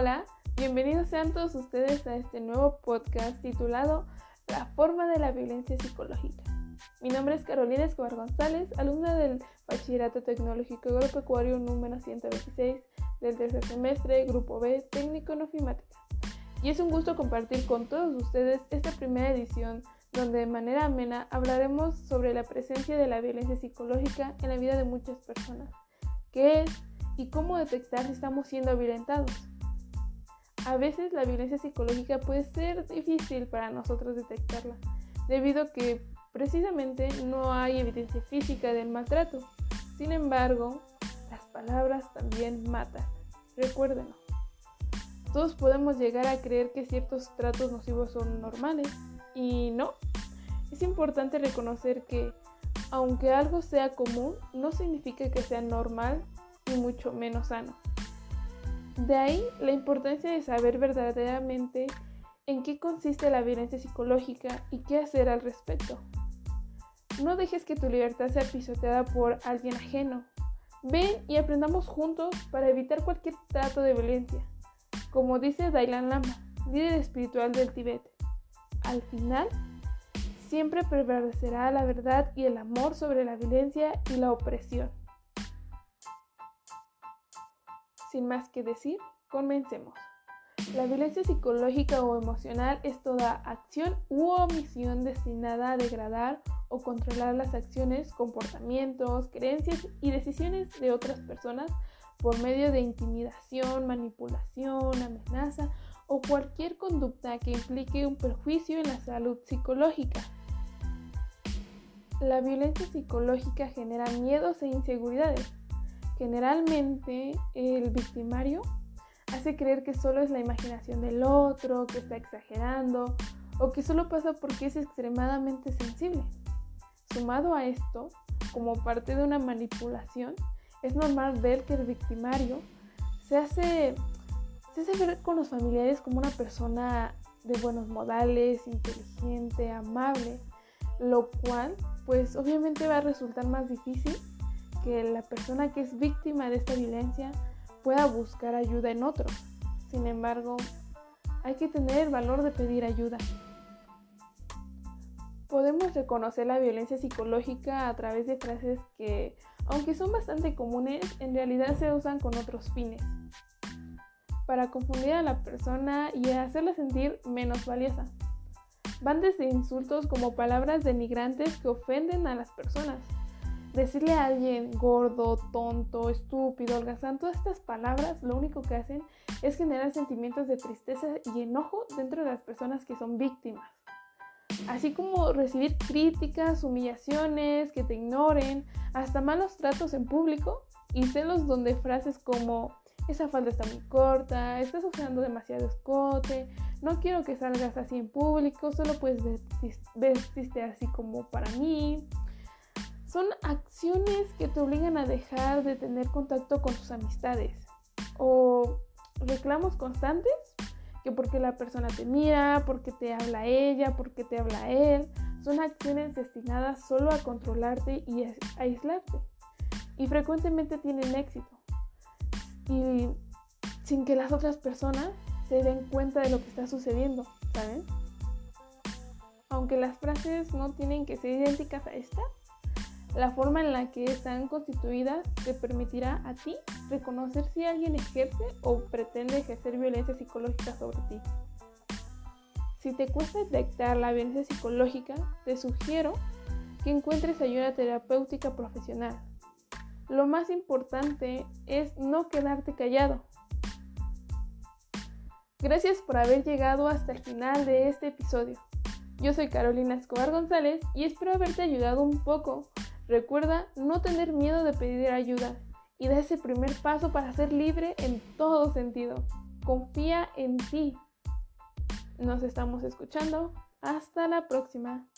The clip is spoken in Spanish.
Hola, bienvenidos sean todos ustedes a este nuevo podcast titulado La forma de la violencia psicológica. Mi nombre es Carolina Escobar González, alumna del Bachillerato Tecnológico Agropecuario número 126 del tercer semestre, Grupo B, Técnico en Ofimática. Y es un gusto compartir con todos ustedes esta primera edición donde de manera amena hablaremos sobre la presencia de la violencia psicológica en la vida de muchas personas, qué es y cómo detectar si estamos siendo violentados. A veces la violencia psicológica puede ser difícil para nosotros detectarla, debido a que precisamente no hay evidencia física del maltrato. Sin embargo, las palabras también matan. Recuérdenlo. Todos podemos llegar a creer que ciertos tratos nocivos son normales y no. Es importante reconocer que aunque algo sea común, no significa que sea normal y mucho menos sano. De ahí la importancia de saber verdaderamente en qué consiste la violencia psicológica y qué hacer al respecto. No dejes que tu libertad sea pisoteada por alguien ajeno. Ven y aprendamos juntos para evitar cualquier trato de violencia. Como dice Dailan Lama, líder espiritual del Tíbet, al final siempre prevalecerá la verdad y el amor sobre la violencia y la opresión. Sin más que decir, comencemos. La violencia psicológica o emocional es toda acción u omisión destinada a degradar o controlar las acciones, comportamientos, creencias y decisiones de otras personas por medio de intimidación, manipulación, amenaza o cualquier conducta que implique un perjuicio en la salud psicológica. La violencia psicológica genera miedos e inseguridades Generalmente el victimario hace creer que solo es la imaginación del otro, que está exagerando o que solo pasa porque es extremadamente sensible. Sumado a esto, como parte de una manipulación, es normal ver que el victimario se hace, se hace ver con los familiares como una persona de buenos modales, inteligente, amable, lo cual pues obviamente va a resultar más difícil que la persona que es víctima de esta violencia pueda buscar ayuda en otros. Sin embargo, hay que tener el valor de pedir ayuda. Podemos reconocer la violencia psicológica a través de frases que, aunque son bastante comunes, en realidad se usan con otros fines. Para confundir a la persona y hacerla sentir menos valiosa. Van desde insultos como palabras denigrantes que ofenden a las personas Decirle a alguien gordo, tonto, estúpido, holgazán, todas estas palabras lo único que hacen es generar sentimientos de tristeza y enojo dentro de las personas que son víctimas. Así como recibir críticas, humillaciones, que te ignoren, hasta malos tratos en público y celos donde frases como esa falda está muy corta, estás usando demasiado escote, no quiero que salgas así en público, solo puedes vestirte así como para mí, son acciones que te obligan a dejar de tener contacto con tus amistades o reclamos constantes que porque la persona te mira, porque te habla ella, porque te habla él, son acciones destinadas solo a controlarte y a aislarte y frecuentemente tienen éxito y sin que las otras personas se den cuenta de lo que está sucediendo, ¿saben? Aunque las frases no tienen que ser idénticas a esta, la forma en la que están constituidas te permitirá a ti reconocer si alguien ejerce o pretende ejercer violencia psicológica sobre ti. Si te cuesta detectar la violencia psicológica, te sugiero que encuentres ayuda terapéutica profesional. Lo más importante es no quedarte callado. Gracias por haber llegado hasta el final de este episodio. Yo soy Carolina Escobar González y espero haberte ayudado un poco Recuerda no tener miedo de pedir ayuda y da ese primer paso para ser libre en todo sentido. Confía en ti. Nos estamos escuchando. Hasta la próxima.